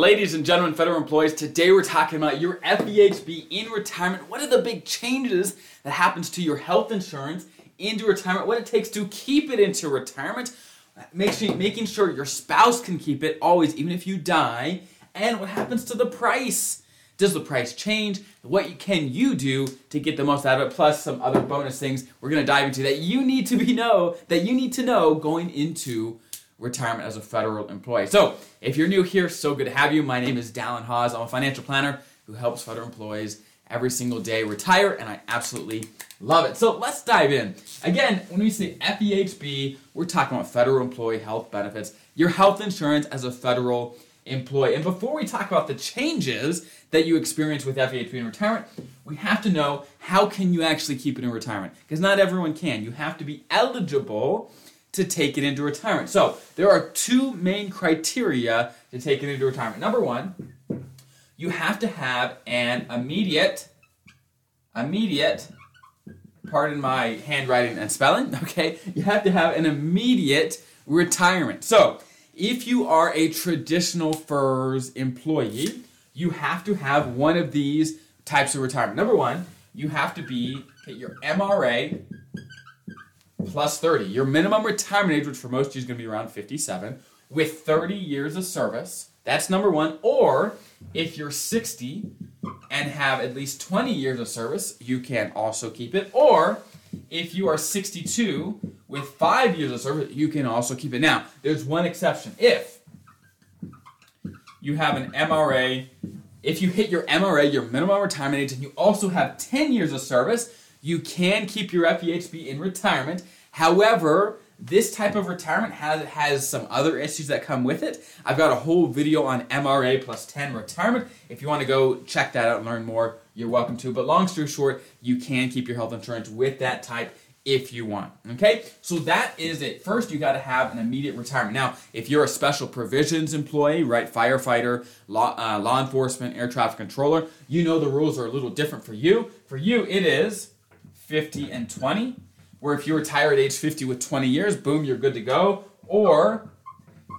Ladies and gentlemen, federal employees, today we're talking about your FEHB in retirement. What are the big changes that happens to your health insurance into retirement? What it takes to keep it into retirement? Make sure, making sure your spouse can keep it always, even if you die. And what happens to the price? Does the price change? What can you do to get the most out of it? Plus some other bonus things we're going to dive into that you need to be know that you need to know going into retirement as a federal employee. So, if you're new here, so good to have you. My name is Dallin Haws. I'm a financial planner who helps federal employees every single day retire, and I absolutely love it. So, let's dive in. Again, when we say FEHB, we're talking about federal employee health benefits, your health insurance as a federal employee. And before we talk about the changes that you experience with FEHB in retirement, we have to know how can you actually keep it in retirement? Because not everyone can. You have to be eligible to take it into retirement. So there are two main criteria to take it into retirement. Number one, you have to have an immediate, immediate, pardon my handwriting and spelling, okay? You have to have an immediate retirement. So if you are a traditional FERS employee, you have to have one of these types of retirement. Number one, you have to be your MRA plus 30. Your minimum retirement age, which for most of you is going to be around 57, with 30 years of service. That's number one. Or if you're 60 and have at least 20 years of service, you can also keep it. Or if you are 62 with five years of service, you can also keep it. Now, there's one exception. If you have an MRA, if you hit your MRA, your minimum retirement age, and you also have 10 years of service, you can keep your FEHB in retirement. However, this type of retirement has, has some other issues that come with it. I've got a whole video on MRA plus 10 retirement. If you want to go check that out and learn more, you're welcome to. But long story short, you can keep your health insurance with that type if you want. Okay, so that is it. First, you got to have an immediate retirement. Now, if you're a special provisions employee, right, firefighter, law, uh, law enforcement, air traffic controller, you know the rules are a little different for you. For you, it is 50 and 20, where if you retire at age 50 with 20 years, boom, you're good to go. Or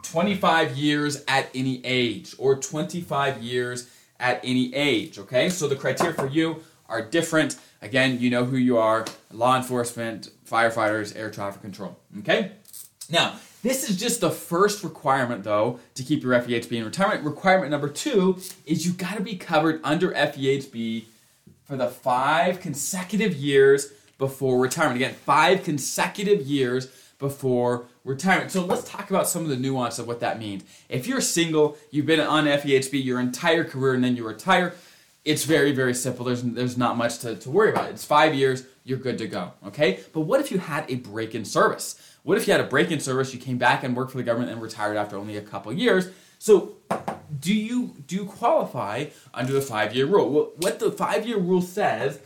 25 years at any age, or 25 years at any age, okay? So the criteria for you are different. Again, you know who you are law enforcement, firefighters, air traffic control, okay? Now, this is just the first requirement, though, to keep your FEHB in retirement. Requirement number two is you got to be covered under FEHB for the five consecutive years before retirement. Again, five consecutive years before retirement. So let's talk about some of the nuance of what that means. If you're single, you've been on FEHB your entire career, and then you retire, it's very, very simple. There's, there's not much to, to worry about. It's five years, you're good to go. Okay? But what if you had a break in service? What if you had a break in service, you came back and worked for the government and retired after only a couple years? So do you do you qualify under the five year rule? Well, what the five year rule says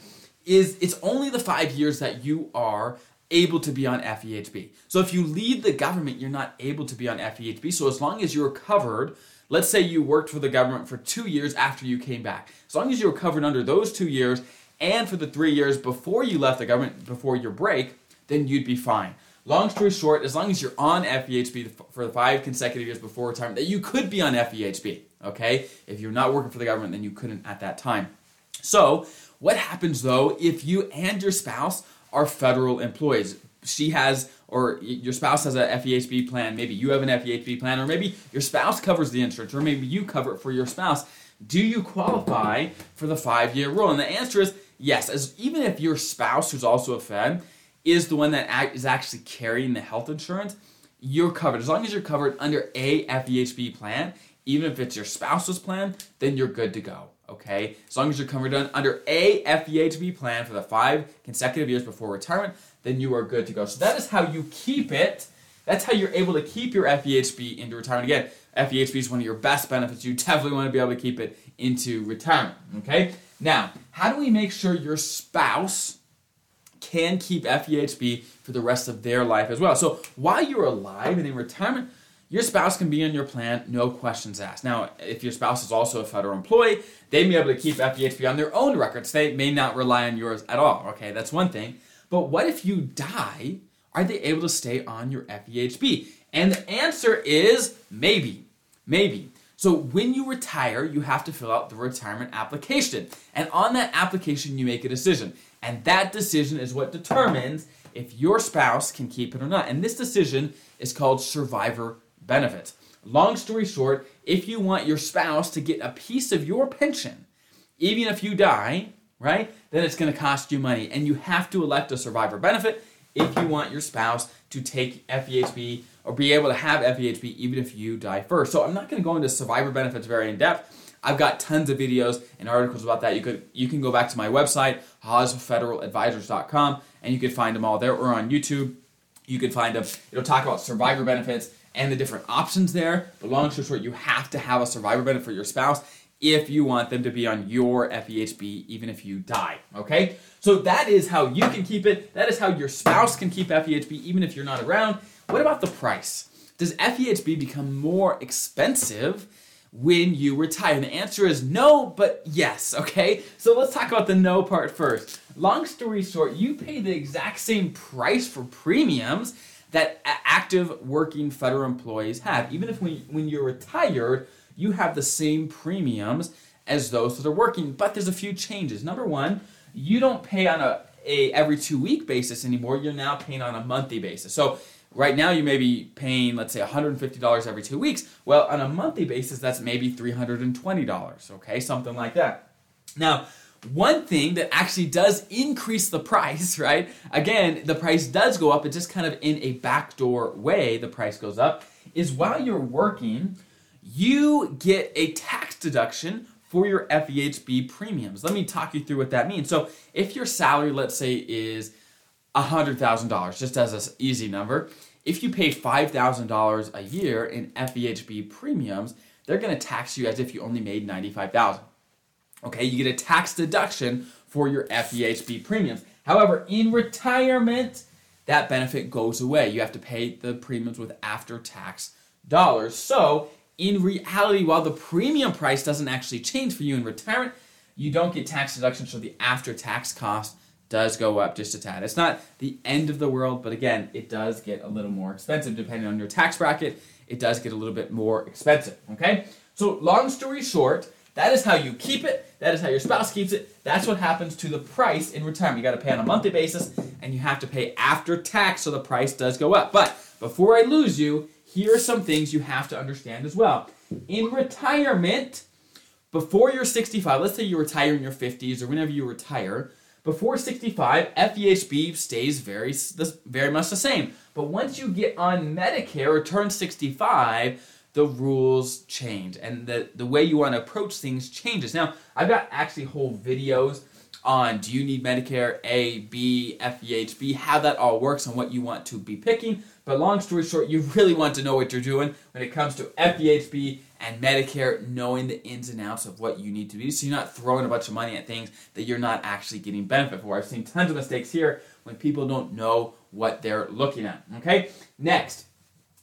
is it's only the five years that you are able to be on FEHB. So if you leave the government, you're not able to be on FEHB. So as long as you're covered, let's say you worked for the government for two years after you came back, as long as you were covered under those two years and for the three years before you left the government, before your break, then you'd be fine. Long story short, as long as you're on FEHB for the five consecutive years before retirement, that you could be on FEHB. Okay, if you're not working for the government, then you couldn't at that time. So, what happens though if you and your spouse are federal employees? She has, or your spouse has a FEHB plan. Maybe you have an FEHB plan, or maybe your spouse covers the insurance, or maybe you cover it for your spouse. Do you qualify for the five-year rule? And the answer is yes. As even if your spouse, who's also a Fed, is the one that is actually carrying the health insurance, you're covered. As long as you're covered under a FEHB plan, even if it's your spouse's plan, then you're good to go. Okay? As long as you're covered under a FEHB plan for the five consecutive years before retirement, then you are good to go. So that is how you keep it. That's how you're able to keep your FEHB into retirement. Again, FEHB is one of your best benefits. You definitely want to be able to keep it into retirement. Okay? Now, how do we make sure your spouse can keep FEHB for the rest of their life as well. So while you're alive and in retirement, your spouse can be on your plan, no questions asked. Now, if your spouse is also a federal employee, they may be able to keep FEHB on their own records. They may not rely on yours at all. Okay, that's one thing. But what if you die? Are they able to stay on your FEHB? And the answer is maybe. Maybe. So when you retire, you have to fill out the retirement application. And on that application, you make a decision. And that decision is what determines if your spouse can keep it or not. And this decision is called survivor benefits. Long story short, if you want your spouse to get a piece of your pension, even if you die, right, then it's going to cost you money. And you have to elect a survivor benefit if you want your spouse to take FEHB or be able to have FEHB even if you die first. So I'm not going to go into survivor benefits very in depth. I've got tons of videos and articles about that. You could you can go back to my website, HawsFederalAdvisors.com, and you can find them all there or on YouTube. You can find them. It'll talk about survivor benefits and the different options there. But long story short, you have to have a survivor benefit for your spouse if you want them to be on your FEHB, even if you die. Okay? So that is how you can keep it. That is how your spouse can keep FEHB, even if you're not around. What about the price? Does FEHB become more expensive when you retire? The answer is no, but yes, okay? So let's talk about the no part first. Long story short, you pay the exact same price for premiums that active working federal employees have. Even if when, when you're retired, you have the same premiums as those that are working, but there's a few changes. Number one, you don't pay on a, a every two week basis anymore. You're now paying on a monthly basis. So right now you may be paying, let's say, $150 every two weeks. Well, on a monthly basis, that's maybe $320, okay? Something like that. Now, one thing that actually does increase the price, right? Again, the price does go up, it just kind of in a backdoor way, the price goes up, is while you're working, you get a tax deduction for your FEHB premiums. Let me talk you through what that means. So, if your salary, let's say, is $100,000, just as an easy number, if you pay $5,000 a year in FEHB premiums, they're going to tax you as if you only made 95,000. Okay, you get a tax deduction for your FEHB premiums. However, in retirement, that benefit goes away. You have to pay the premiums with after tax dollars. So, in reality, while the premium price doesn't actually change for you in retirement, you don't get tax deductions, so the after tax cost does go up just a tad. It's not the end of the world, but again, it does get a little more expensive depending on your tax bracket. It does get a little bit more expensive, okay? So, long story short, that is how you keep it. That is how your spouse keeps it. That's what happens to the price in retirement. You got to pay on a monthly basis, and you have to pay after tax, so the price does go up. But before I lose you, here are some things you have to understand as well. In retirement, before you're 65, let's say you retire in your 50s or whenever you retire, before 65, FEHB stays very, very much the same. But once you get on Medicare or turn 65, the rules change and the, the way you want to approach things changes. Now, I've got actually whole videos on do you need Medicare A, B, FEHB, how that all works and what you want to be picking. But long story short, you really want to know what you're doing when it comes to FEHB and Medicare, knowing the ins and outs of what you need to do so you're not throwing a bunch of money at things that you're not actually getting benefit for. I've seen tons of mistakes here when people don't know what they're looking at. Okay? Next,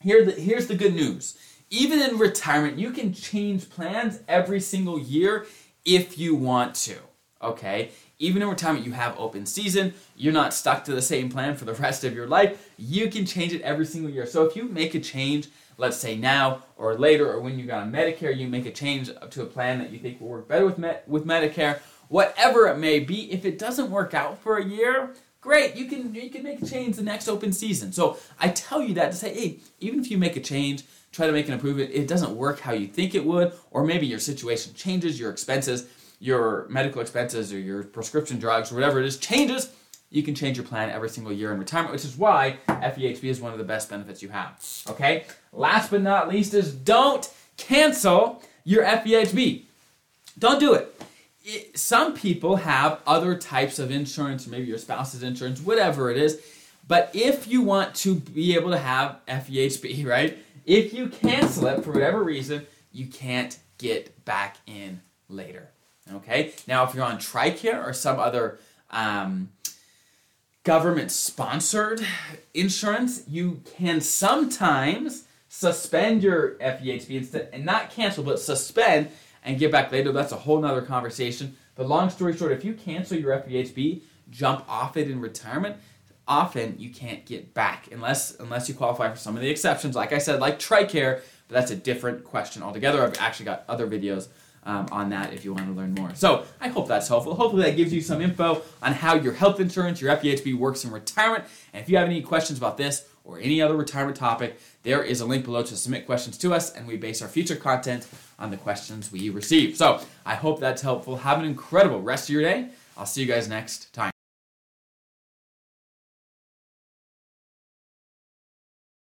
here the, here's the good news even in retirement, you can change plans every single year if you want to. Okay? Even in retirement, you have open season. You're not stuck to the same plan for the rest of your life. You can change it every single year. So if you make a change, let's say now or later, or when you got on Medicare, you make a change to a plan that you think will work better with Med- with Medicare, whatever it may be. If it doesn't work out for a year, great. You can you can make a change the next open season. So I tell you that to say, hey, even if you make a change try to make an improvement, it doesn't work how you think it would, or maybe your situation changes, your expenses, your medical expenses, or your prescription drugs, or whatever it is changes, you can change your plan every single year in retirement, which is why FEHB is one of the best benefits you have. Okay? Last but not least is don't cancel your FEHB. Don't do it. it. Some people have other types of insurance, maybe your spouse's insurance, whatever it is. But if you want to be able to have FEHB, right, if you cancel it for whatever reason, you can't get back in later. Okay? Now, if you're on TRICARE or some other um, government sponsored insurance, you can sometimes suspend your FEHB instead and not cancel, but suspend and get back later. That's a whole nother conversation. But long story short, if you cancel your FEHB, jump off it in retirement, often you can't get back unless unless you qualify for some of the exceptions. Like I said, like TRICARE, but that's a different question altogether. I've actually got other videos um, on that if you want to learn more. So I hope that's helpful. Hopefully that gives you some info on how your health insurance, your FEHB works in retirement. And if you have any questions about this or any other retirement topic, there is a link below to submit questions to us, and we base our future content on the questions we receive. So I hope that's helpful. Have an incredible rest of your day. I'll see you guys next time.